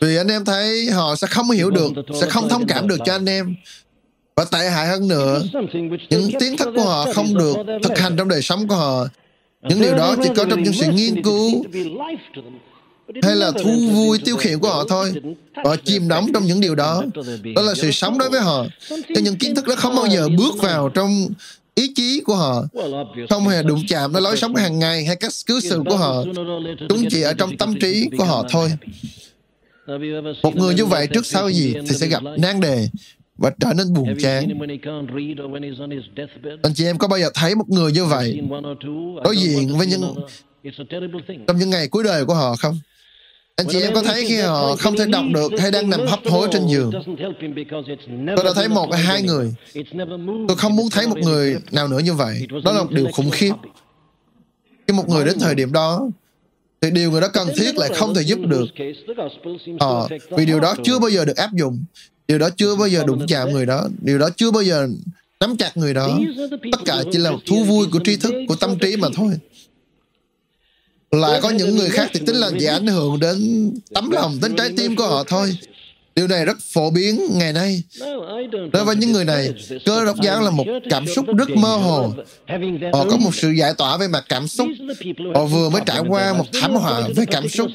[SPEAKER 2] Vì anh em thấy họ sẽ không hiểu được, sẽ không thông cảm được cho anh em. Và tệ hại hơn nữa, những kiến thức của họ không được thực hành trong đời sống của họ. Những điều đó chỉ có trong những sự nghiên cứu hay là thu vui tiêu khiển của họ thôi. Họ chìm đắm trong những điều đó. Đó là sự sống đối với họ. Cho những kiến thức đó không bao giờ bước vào trong ý chí của họ. Không hề đụng chạm đến lối sống hàng ngày hay cách cư xử của họ. Chúng chỉ ở trong tâm trí của họ thôi. một người như vậy trước sau gì thì sẽ gặp nan đề và trở nên buồn chán. Anh chị em có bao giờ thấy một người như vậy? đối diện với những trong những ngày cuối đời của họ không? Anh chị em có thấy khi họ không thể đọc được hay đang nằm hấp hối trên giường? Tôi đã thấy một hay hai người. Tôi không muốn thấy một người nào nữa như vậy. Đó là một điều khủng khiếp. Khi một người đến thời điểm đó, thì điều người đó cần thiết lại không thể giúp được. họ à, vì điều đó chưa bao giờ được áp dụng. Điều đó chưa bao giờ đụng chạm người đó. Điều đó chưa bao giờ nắm chặt người đó. Tất cả chỉ là một thú vui của tri thức của tâm trí mà thôi lại có những người khác thì tính là chỉ ảnh hưởng đến tấm lòng đến trái tim của họ thôi Điều này rất phổ biến ngày nay. Đối với những người này, cơ đốc giáo là một cảm xúc rất mơ hồ. Họ có một sự giải tỏa về mặt cảm xúc. Họ vừa mới trải qua một thảm họa về cảm xúc.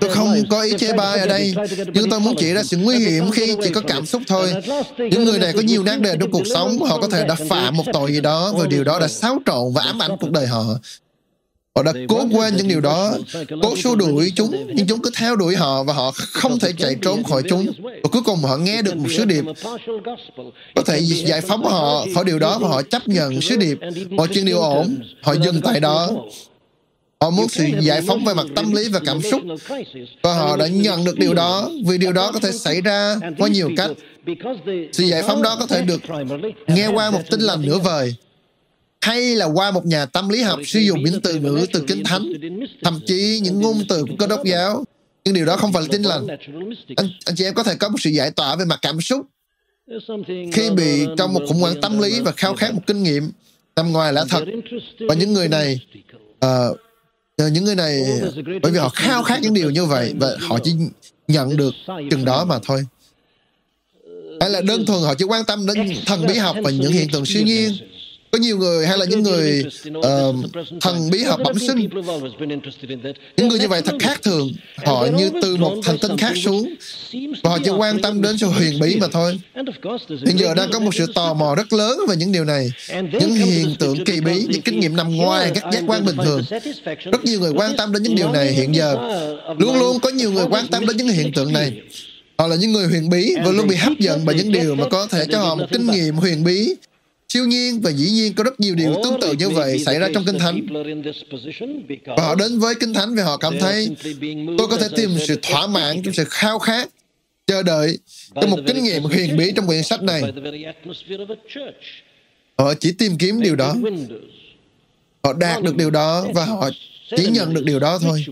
[SPEAKER 2] Tôi không có ý chê bai ở đây, nhưng tôi muốn chỉ ra sự nguy hiểm khi chỉ có cảm xúc thôi. Những người này có nhiều nát đề trong cuộc sống, họ có thể đã phạm một tội gì đó, và điều đó đã xáo trộn và ám ảnh cuộc đời họ. Họ đã cố quên những điều đó, cố xua đuổi chúng, nhưng chúng cứ theo đuổi họ và họ không thể chạy trốn khỏi chúng. Và cuối cùng họ nghe được một sứ điệp. Có thể giải phóng họ khỏi điều đó và họ chấp nhận sứ điệp. Mọi chuyện đều ổn, họ dừng tại đó. Họ muốn sự giải phóng về mặt tâm lý và cảm xúc. Và họ đã nhận được điều đó vì điều đó có thể xảy ra qua nhiều cách. Sự giải phóng đó có thể được nghe qua một tin lành nửa vời hay là qua một nhà tâm lý học sử dụng những từ ngữ từ kinh thánh, thậm chí những ngôn từ của cơ đốc giáo. Nhưng điều đó không phải là tin lành. Anh, anh chị em có thể có một sự giải tỏa về mặt cảm xúc khi bị trong một khủng hoảng tâm lý và khao khát một kinh nghiệm nằm ngoài lẽ thật. Và những người này, uh, những người này, bởi vì họ khao khát những điều như vậy và họ chỉ nhận được chừng đó mà thôi. Hay là đơn thuần họ chỉ quan tâm đến thần bí học và những hiện tượng siêu nhiên có nhiều người hay là những người uh, thần bí học bẩm sinh. những người như vậy thật khác thường. Họ như từ một thành tinh khác xuống và họ chỉ quan tâm đến sự huyền bí mà thôi. Hiện giờ đang có một sự tò mò rất lớn về những điều này. Những hiện tượng kỳ bí những kinh nghiệm nằm ngoài các giác quan bình thường. rất nhiều người quan tâm đến những điều này hiện giờ. luôn luôn có nhiều người quan tâm đến những hiện tượng này. họ là những người huyền bí và luôn bị hấp dẫn bởi những điều mà có thể cho họ một kinh nghiệm huyền bí siêu nhiên và dĩ nhiên có rất nhiều điều tương tự như vậy xảy ra trong Kinh Thánh. Và họ đến với Kinh Thánh vì họ cảm thấy tôi có thể tìm sự thỏa mãn trong sự khao khát, chờ đợi trong một kinh nghiệm huyền bí trong quyển sách này. Họ chỉ tìm kiếm điều đó. Họ đạt được điều đó và họ chỉ nhận được điều đó thôi.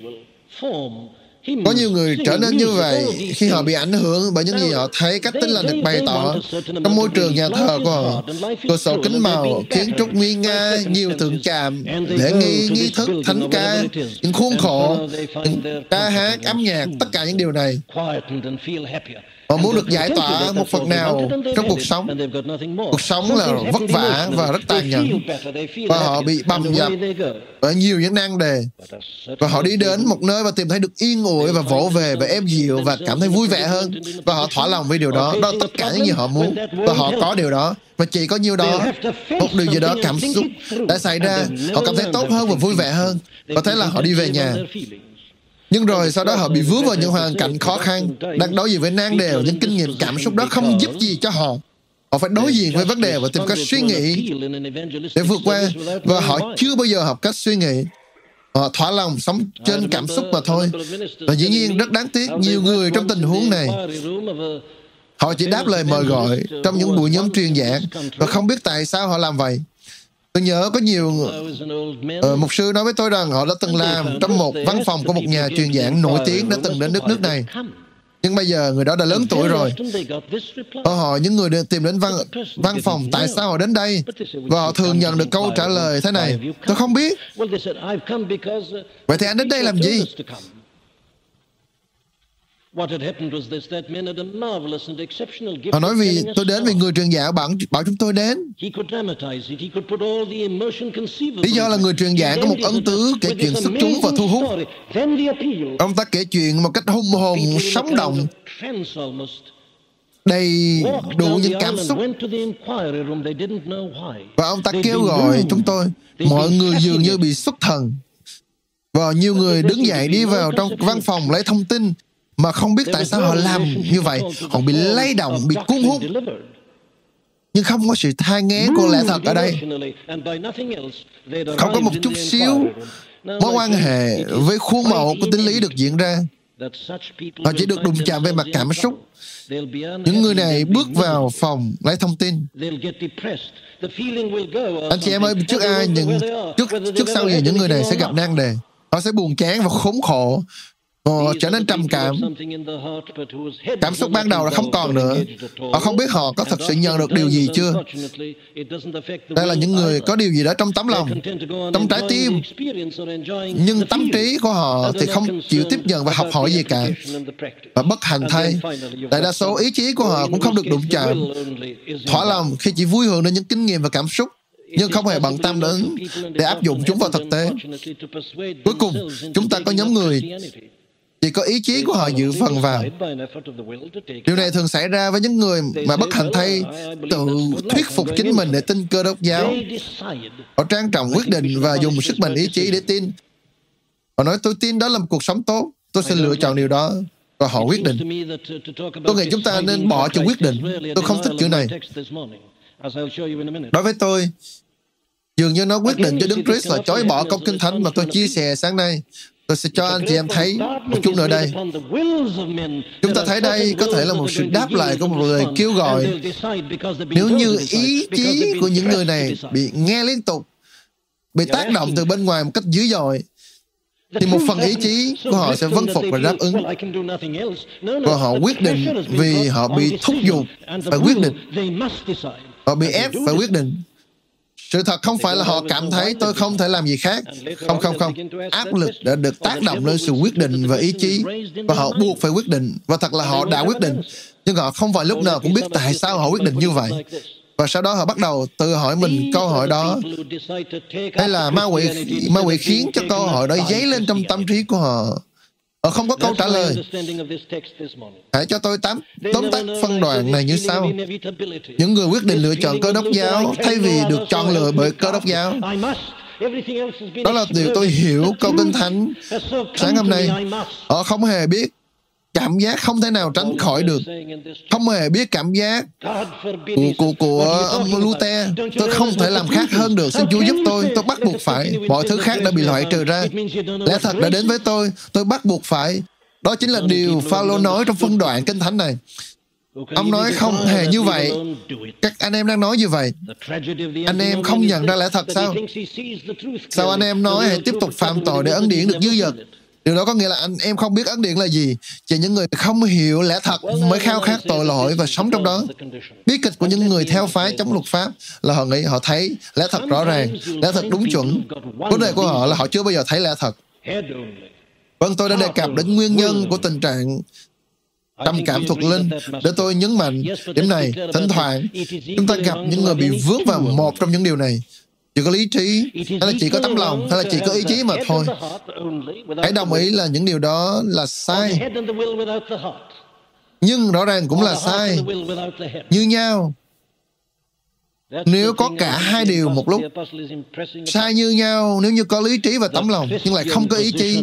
[SPEAKER 2] Có nhiều người trở nên như vậy khi họ bị ảnh hưởng bởi những gì họ thấy cách tin lành được bày tỏ. trong môi trường nhà thờ của họ. Cửa sổ kính màu, kiến trúc nguy nga, nhiều tượng tràm, lễ nghi, nghi thức, thánh ca, những khuôn khổ, những ca hát, âm nhạc, tất cả những điều này Họ muốn được giải tỏa một phần nào trong cuộc sống. Cuộc sống là vất vả và rất tàn nhẫn. Và họ bị bầm dập bởi nhiều những năng đề. Và họ đi đến một nơi và tìm thấy được yên ủi và vỗ về và êm dịu và cảm thấy vui vẻ hơn. Và họ thỏa lòng với điều đó. Đó là tất cả những gì họ muốn. Và họ có điều đó. Và chỉ có nhiêu đó, một điều gì đó cảm xúc đã xảy ra. Họ cảm thấy tốt hơn và vui vẻ hơn. Và thế là họ đi về nhà. Nhưng rồi sau đó họ bị vướng vào những hoàn cảnh khó khăn, đang đối diện với nan đề những kinh nghiệm cảm xúc đó không giúp gì cho họ. Họ phải đối diện với vấn đề và tìm cách suy nghĩ để vượt qua và họ chưa bao giờ học cách suy nghĩ. Họ thỏa lòng sống trên cảm xúc mà thôi. Và dĩ nhiên rất đáng tiếc nhiều người trong tình huống này Họ chỉ đáp lời mời gọi trong những buổi nhóm truyền giảng và không biết tại sao họ làm vậy. Tôi nhớ có nhiều uh, mục sư nói với tôi rằng họ đã từng làm trong một văn phòng của một nhà truyền giảng nổi tiếng đã từng đến đất nước này. Nhưng bây giờ người đó đã lớn tuổi rồi. Họ hỏi những người tìm đến văn, văn phòng tại sao họ đến đây và họ thường nhận được câu trả lời thế này. Tôi không biết. Vậy thì anh đến đây làm gì? Họ nói vì tôi đến vì người truyền giảng bảo, bảo chúng tôi đến. Lý do là người truyền giảng có một ấn tứ kể chuyện xuất chúng và thu hút. Ông ta kể chuyện một cách hùng hồn, sống động, đầy đủ những cảm xúc. Và ông ta kêu gọi chúng tôi, mọi người dường như bị xuất thần. Và nhiều người đứng dậy đi vào trong văn phòng lấy thông tin mà không biết tại sao họ làm như vậy. họ bị lay động bị cuốn hút. nhưng không có sự thai nghé của lẽ thật ở đây. không có một chút xíu mối quan hệ với khuôn mẫu của tính lý được diễn ra. họ chỉ được đụng chạm về mặt cảm xúc. những người này bước vào phòng lấy thông tin. Anh chị em ơi trước ai những trước trước sau gì những người này sẽ gặp nan đề. Họ sẽ buồn chán và khốn khổ Họ trở nên trầm cảm. Cảm xúc ban đầu là không còn nữa. Họ không biết họ có thật sự nhận được điều gì chưa. Đây là những người có điều gì đó trong tấm lòng, trong trái tim. Nhưng tâm trí của họ thì không chịu tiếp nhận và học hỏi gì cả. Và bất hạnh thay, đại đa số ý chí của họ cũng không được đụng chạm. Thỏa lòng khi chỉ vui hưởng đến những kinh nghiệm và cảm xúc nhưng không hề bận tâm đến để áp dụng chúng vào thực tế. Cuối cùng, chúng ta có nhóm người chỉ có ý chí của họ dự phần vào. Điều này thường xảy ra với những người mà bất hạnh thay tự thuyết phục chính mình để tin cơ đốc giáo. Họ trang trọng quyết định và dùng sức mạnh ý chí để tin. Họ nói tôi tin đó là một cuộc sống tốt, tôi sẽ lựa chọn điều đó và họ quyết định. Tôi nghĩ chúng ta nên bỏ chữ quyết định. Tôi không thích chữ này. Đối với tôi, dường như nó quyết định cho Đức Christ là chối bỏ công kinh thánh mà tôi chia sẻ sáng nay. Tôi sẽ cho anh chị em thấy một chút nữa đây. Chúng ta thấy đây có thể là một sự đáp lại của một lời kêu gọi. Nếu như ý chí của những người này bị nghe liên tục, bị tác động từ bên ngoài một cách dữ dội, thì một phần ý chí của họ sẽ vâng phục và đáp ứng. Và họ quyết định vì họ bị thúc giục phải quyết định. Họ bị ép phải quyết định. Sự thật không phải là họ cảm thấy tôi không thể làm gì khác. Không, không, không. Áp lực đã được tác động lên sự quyết định và ý chí và họ buộc phải quyết định. Và thật là họ đã quyết định. Nhưng họ không phải lúc nào cũng biết tại sao họ quyết định như vậy. Và sau đó họ bắt đầu tự hỏi mình câu hỏi đó. Hay là ma quỷ, ma quỷ khiến cho câu hỏi đó dấy lên trong tâm trí của họ Họ không có câu trả lời. Hãy cho tôi tám, tóm tắt phân đoạn này như sau. Những người quyết định lựa chọn cơ đốc giáo thay vì được chọn lựa bởi cơ đốc giáo. Đó là điều tôi hiểu câu kinh thánh sáng hôm nay. Họ không hề biết cảm giác không thể nào tránh khỏi được. không hề biết cảm giác của, của, của ông Luther. Tôi không thể làm khác hơn được. Xin Chúa giúp tôi. Tôi bắt buộc phải. mọi thứ khác đã bị loại trừ ra. Lẽ thật đã đến với tôi. Tôi bắt buộc phải. Đó chính là điều Phaolô nói trong phân đoạn kinh thánh này. Ông nói không hề như vậy. Các anh em đang nói như vậy. Anh em không nhận ra lẽ thật sao? Sao anh em nói hãy tiếp tục phạm tội để ấn điển được dư dật? Điều đó có nghĩa là anh em không biết ấn điển là gì. Chỉ những người không hiểu lẽ thật mới khao khát tội lỗi và sống trong đó. Bí kịch của những người theo phái chống luật pháp là họ nghĩ họ thấy lẽ thật rõ ràng, lẽ thật đúng chuẩn. Vấn đề của họ là họ chưa bao giờ thấy lẽ thật. Vâng, tôi đã đề cập đến nguyên nhân của tình trạng trầm cảm thuộc linh. để tôi nhấn mạnh điểm này thỉnh thoảng chúng ta gặp những người bị vướng vào một trong những điều này chỉ có lý trí. Hay là chỉ có tấm lòng hay là chỉ có ý chí mà thôi. hãy đồng ý là những điều đó là sai. Nhưng rõ ràng cũng là sai. như nhau. Nếu có cả hai điều một lúc sai như nhau nếu như có lý trí và tấm lòng nhưng lại không có ý chí.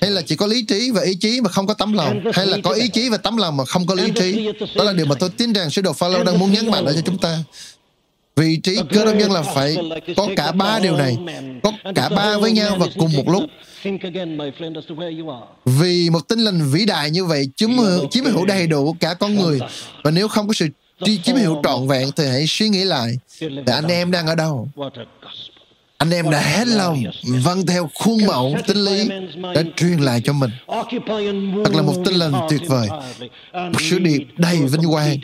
[SPEAKER 2] hay là chỉ có lý trí và ý chí mà không có tấm lòng hay là có ý chí và tấm lòng mà không có lý trí. đó là điều mà tôi tin rằng sứ đồ Phaolô đang muốn nhấn mạnh ở cho chúng ta vị trí cơ đốc nhân là phải có cả ba điều này có cả ba với nhau và cùng một lúc. Vì một tinh lành vĩ đại như vậy chiếm hữu, chiếm hữu đầy đủ cả con người. và nếu không có sự chiếm hữu trọn vẹn thì hãy suy nghĩ lại là anh em đang ở đâu anh em đã hết lòng. Vâng theo khuôn mẫu tinh lý đã truyền lại cho mình. thật là một tinh lành tuyệt vời. một sứ điệp đầy vinh quang.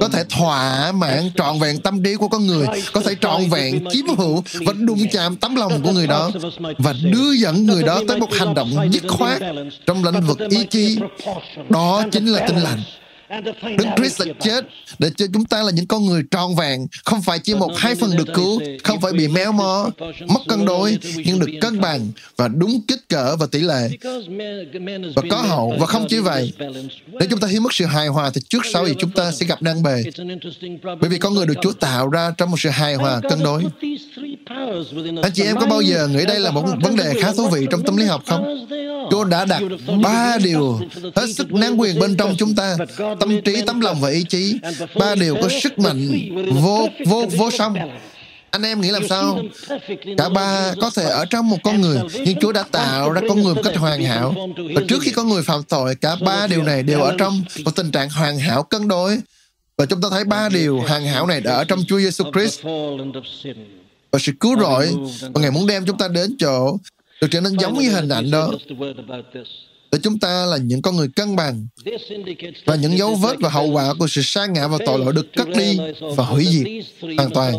[SPEAKER 2] có thể thỏa mãn trọn vẹn tâm trí của con người có thể trọn vẹn chiếm hữu và đụng chạm tấm lòng của người đó và đưa dẫn người đó tới một hành động dứt khoát trong lĩnh vực ý chí. đó chính là tinh lành Đức Christ đã chết để cho chúng ta là những con người tròn vẹn, không phải chỉ một hai phần được cứu, không phải bị méo mó, mất cân đối, nhưng được cân bằng và đúng kích cỡ và tỷ lệ. Và có hậu, và không chỉ vậy. Nếu chúng ta thiếu mất sự hài hòa thì trước sau gì chúng ta sẽ gặp nan bề. Bởi vì con người được Chúa tạo ra trong một sự hài hòa cân đối. Anh chị em có bao giờ nghĩ đây là một vấn đề khá thú vị trong tâm lý học không? Chúa đã đặt ba điều hết sức nán quyền bên trong chúng ta, tâm trí, tấm lòng và ý chí. Ba điều có sức mạnh vô vô vô song. Anh em nghĩ làm sao? Cả ba có thể ở trong một con người, nhưng Chúa đã tạo ra con người một cách hoàn hảo. Và trước khi con người phạm tội, cả ba điều này đều ở trong một tình trạng hoàn hảo cân đối. Và chúng ta thấy ba điều hoàn hảo này đã ở trong Chúa Giêsu Christ và sự cứu rỗi và Ngài muốn đem chúng ta đến chỗ được trở nên giống như hình ảnh đó để chúng ta là những con người cân bằng và những dấu vết và hậu quả của sự sa ngã và tội lỗi được cắt đi và hủy diệt hoàn toàn.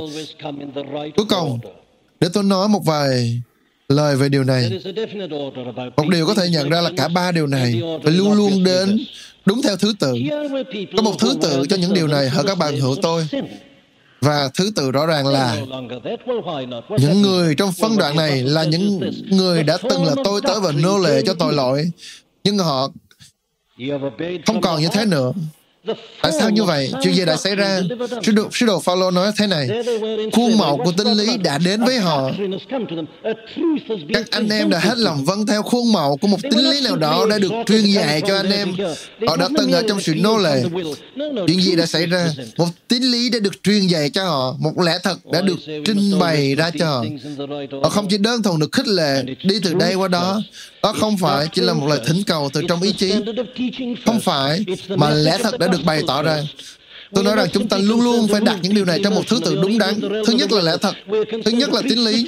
[SPEAKER 2] Cuối cùng, để tôi nói một vài lời về điều này. Một điều có thể nhận ra là cả ba điều này phải luôn luôn đến đúng theo thứ tự. Có một thứ tự cho những điều này hỡi các bạn hữu tôi. Và thứ tự rõ ràng là những người trong phân đoạn này là những người đã từng là tôi tớ và nô lệ cho tội lỗi, nhưng họ không còn như thế nữa. Tại sao như vậy? Chuyện gì đã xảy ra? Sứ đồ, sứ đồ Phaolô nói thế này, khuôn mẫu của tinh lý đã đến với họ. Các anh em đã hết lòng vâng theo khuôn mẫu của một tinh lý nào đó đã được truyền dạy cho anh em. Họ đã từng ở trong sự nô lệ. Chuyện gì đã xảy ra? Một tinh lý đã được truyền dạy cho họ. Một lẽ thật đã được trình bày ra cho họ. Họ không chỉ đơn thuần được khích lệ đi từ đây qua đó. Đó không phải chỉ là một lời thỉnh cầu từ trong ý chí. Không phải, mà lẽ thật đã được bày tỏ ra. Tôi nói rằng chúng ta luôn luôn phải đặt những điều này trong một thứ tự đúng đắn. Thứ nhất là lẽ thật, thứ nhất là tín lý,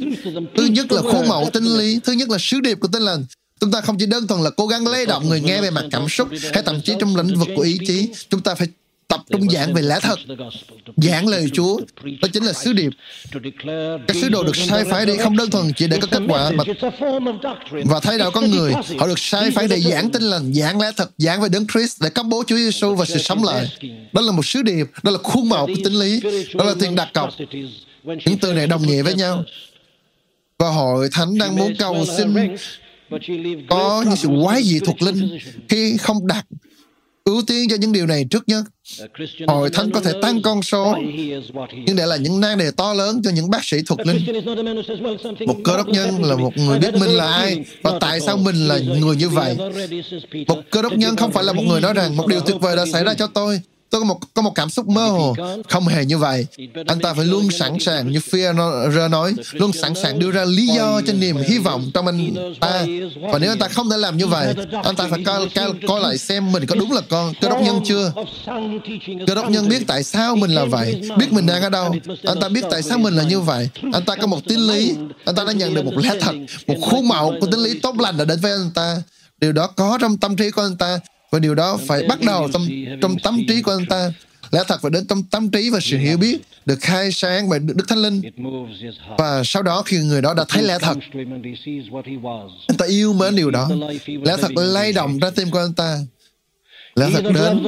[SPEAKER 2] thứ nhất là khuôn mẫu tín lý, thứ nhất là sứ điệp của tinh lành. Chúng ta không chỉ đơn thuần là cố gắng lay động người nghe về mặt cảm xúc hay thậm chí trong lĩnh vực của ý chí. Chúng ta phải tập trung giảng về lẽ thật, giảng lời Chúa. Đó chính là sứ điệp. Các sứ đồ được sai phái đi không đơn thuần chỉ để có kết quả mà và thay đạo con người. Họ được sai phái để giảng tin lành, giảng lẽ thật, giảng về đấng Christ để công bố Chúa Giêsu và sự sống lại. Đó là một sứ điệp, đó là khuôn mẫu của tính lý, đó là tiền đặt cọc. Những từ này đồng nghĩa với nhau. Và hội thánh đang muốn cầu xin có những sự quái dị thuộc linh khi không đặt ưu tiên cho những điều này trước nhất. Hội thánh có thể tăng con số, nhưng để là những nan đề to lớn cho những bác sĩ thuật linh. Một cơ đốc nhân là một người biết mình là ai và tại sao mình là người như vậy. Một cơ đốc nhân không phải là một người nói rằng một điều tuyệt vời đã xảy ra cho tôi tôi có một có một cảm xúc mơ hồ. Không hề như vậy. Anh ta phải luôn sẵn sàng như Führer nói luôn sẵn sàng đưa ra lý do cho niềm hy vọng trong anh ta. Và nếu anh ta không thể làm như vậy anh ta phải coi, coi, coi lại xem mình có đúng là con cơ đốc nhân chưa. Cơ đốc nhân biết tại sao mình là vậy biết mình đang ở đâu. Anh ta biết tại sao mình là như vậy. Anh ta có một tín lý. Anh ta đã nhận được một lẽ thật một khuôn mẫu của tín lý tốt lành đã đến với anh ta. Điều đó có trong tâm trí của anh ta và điều đó phải bắt đầu trong, trong tâm trí của anh ta. lẽ thật phải đến trong tâm trí và sự hiểu biết được khai sáng bởi Đức Thánh Linh. Và sau đó khi người đó đã thấy lẽ thật, anh ta yêu mến điều đó. Lẽ thật lay động ra tim của anh ta lẽ thật đến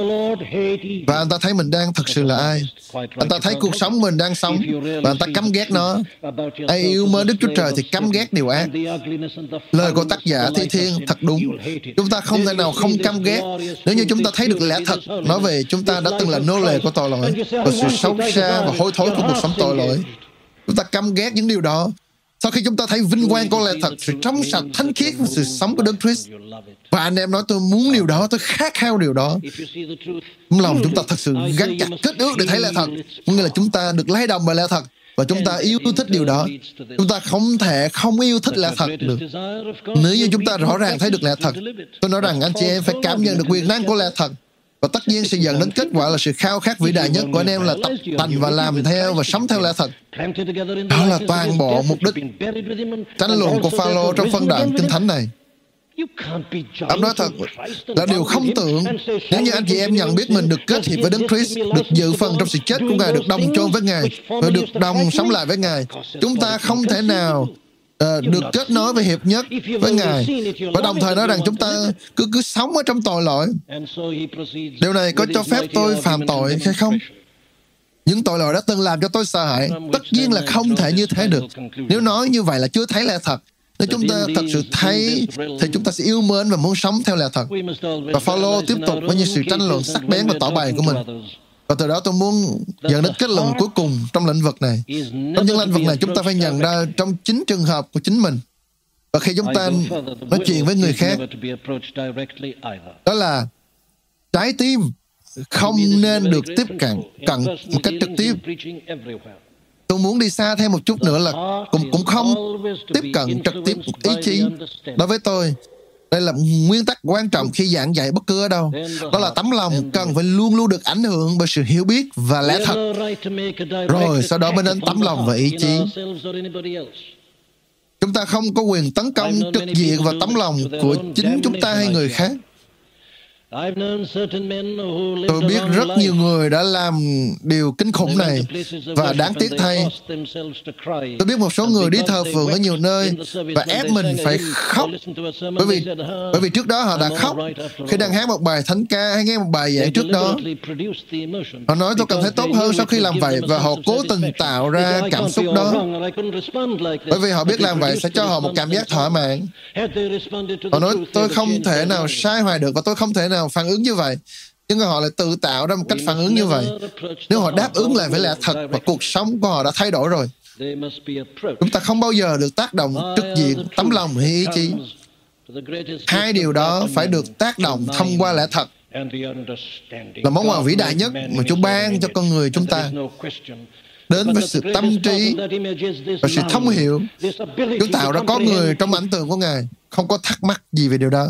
[SPEAKER 2] và anh ta thấy mình đang thật sự là ai? Anh ta thấy cuộc sống mình đang sống và anh ta căm ghét nó. ai yêu mến đức chúa trời thì căm ghét điều ác. lời của tác giả thi thiên thật đúng. chúng ta không thể nào không căm ghét. nếu như chúng ta thấy được lẽ thật nói về chúng ta đã từng là nô lệ của tội lỗi và sự xấu xa và hối thối của cuộc sống tội lỗi. chúng ta căm ghét những điều đó sau khi chúng ta thấy vinh quang con lẽ thật, sự trong sạch, thánh khiết của sự sống của Đức Christ, và anh em nói tôi muốn điều đó, tôi khát khao điều đó. Lòng chúng ta thật sự gắn chặt kết ước để thấy lẽ thật. Nghĩa là chúng ta được lay động bởi lẽ thật và chúng ta yêu thích điều đó. Chúng ta không thể không yêu thích lẽ thật được. Nếu như chúng ta rõ ràng thấy được lẽ thật, tôi nói rằng anh chị em phải cảm nhận được quyền năng của lẽ thật và tất nhiên sẽ dẫn đến kết quả là sự khao khát vĩ đại nhất của anh em là tập tành và làm theo và sống theo lẽ thật. Đó là toàn bộ mục đích tranh luận của Phaolô trong phân đoạn kinh thánh này. Ông nói thật là điều không tưởng nếu như anh chị em nhận biết mình được kết hiệp với Đấng Christ, được dự phần trong sự chết của Ngài, được đồng chôn với Ngài và được đồng sống lại với Ngài. Chúng ta không thể nào uh, được kết nối với hiệp nhất với Ngài và đồng thời nói rằng chúng ta cứ cứ sống ở trong tội lỗi. Điều này có cho phép tôi phạm tội hay không? Những tội lỗi đã từng làm cho tôi sợ hãi. Tất nhiên là không thể như thế được. Nếu nói như vậy là chưa thấy lẽ thật. Nếu chúng ta thật sự thấy thì chúng ta sẽ yêu mến và muốn sống theo lẽ thật. Và Phaolô tiếp tục với những sự tranh luận sắc bén và tỏ bày của mình. Và từ đó tôi muốn dẫn đến kết luận cuối cùng trong lĩnh vực này. Trong những lĩnh vực này chúng ta phải nhận ra trong chính trường hợp của chính mình. Và khi chúng ta nói chuyện với người khác, đó là trái tim không nên được tiếp cận cận một cách trực tiếp. Tôi muốn đi xa thêm một chút nữa là cũng cũng không tiếp cận trực tiếp ý chí. Đối với tôi, đây là nguyên tắc quan trọng khi giảng dạy bất cứ ở đâu. Đó là tấm lòng cần phải luôn luôn được ảnh hưởng bởi sự hiểu biết và lẽ thật. Rồi sau đó mới đến tấm lòng và ý chí. Chúng ta không có quyền tấn công trực diện vào tấm lòng của chính chúng ta hay người khác. Tôi biết rất nhiều người đã làm điều kinh khủng này và đáng tiếc thay. Tôi biết một số người đi thờ phượng ở nhiều nơi và ép mình phải khóc. bởi vì bởi vì trước đó họ đã khóc khi đang hát một bài thánh ca hay nghe một bài giảng trước đó. Họ nói tôi cảm thấy tốt hơn sau khi làm vậy và họ cố tình tạo ra cảm xúc đó. bởi vì họ biết làm vậy sẽ cho họ một cảm giác thỏa mãn. Họ nói tôi không thể nào sai hoài được và tôi không thể nào nào phản ứng như vậy? Nhưng họ lại tự tạo ra một cách phản ứng như vậy. nếu họ đáp ứng lại với lẽ thật và cuộc sống của họ đã thay đổi rồi chúng ta không bao giờ được tác động trực diện tấm lòng hay ý chí. hai điều đó phải được tác động thông qua lẽ thật. là món quà vĩ đại nhất mà Chúa ban cho con người chúng ta. đến với sự tâm trí và sự thông hiểu Chúa tạo ra có người trong ảnh tượng của Ngài không có thắc mắc gì về điều đó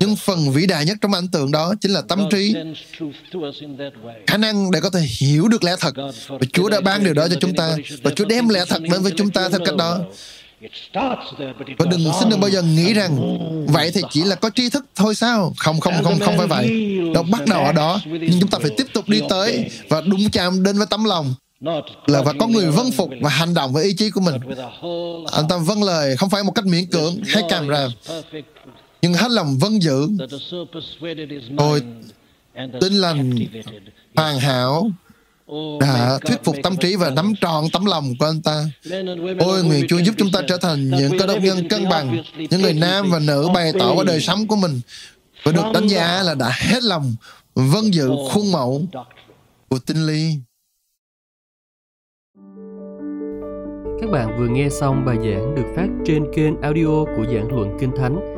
[SPEAKER 2] nhưng phần vĩ đại nhất trong ảnh tượng đó chính là tâm trí, khả năng để có thể hiểu được lẽ thật. Và Chúa đã ban điều đó cho chúng ta. Và Chúa đem lẽ thật đến với chúng ta theo cách đó. Và đừng xin đừng bao giờ nghĩ rằng vậy thì chỉ là có tri thức thôi sao? Không, không, không, không phải vậy. Đâu bắt đầu ở đó, nhưng chúng ta phải tiếp tục đi tới và đụng chạm đến với tấm lòng là và có người vâng phục và hành động với ý chí của mình. Anh ta vâng lời không phải một cách miễn cưỡng hay càm ràm, nhưng hết lòng vâng giữ. Tôi tin lành hoàn hảo đã thuyết phục tâm trí và nắm trọn tấm lòng của anh ta. Ôi, nguyện Chúa giúp chúng ta trở thành những cơ đốc nhân cân bằng, những người nam và nữ bày tỏ qua đời sống của mình và được đánh giá là đã hết lòng vâng giữ khuôn mẫu của tinh lý.
[SPEAKER 1] Các bạn vừa nghe xong bài giảng được phát trên kênh audio của giảng luận Kinh Thánh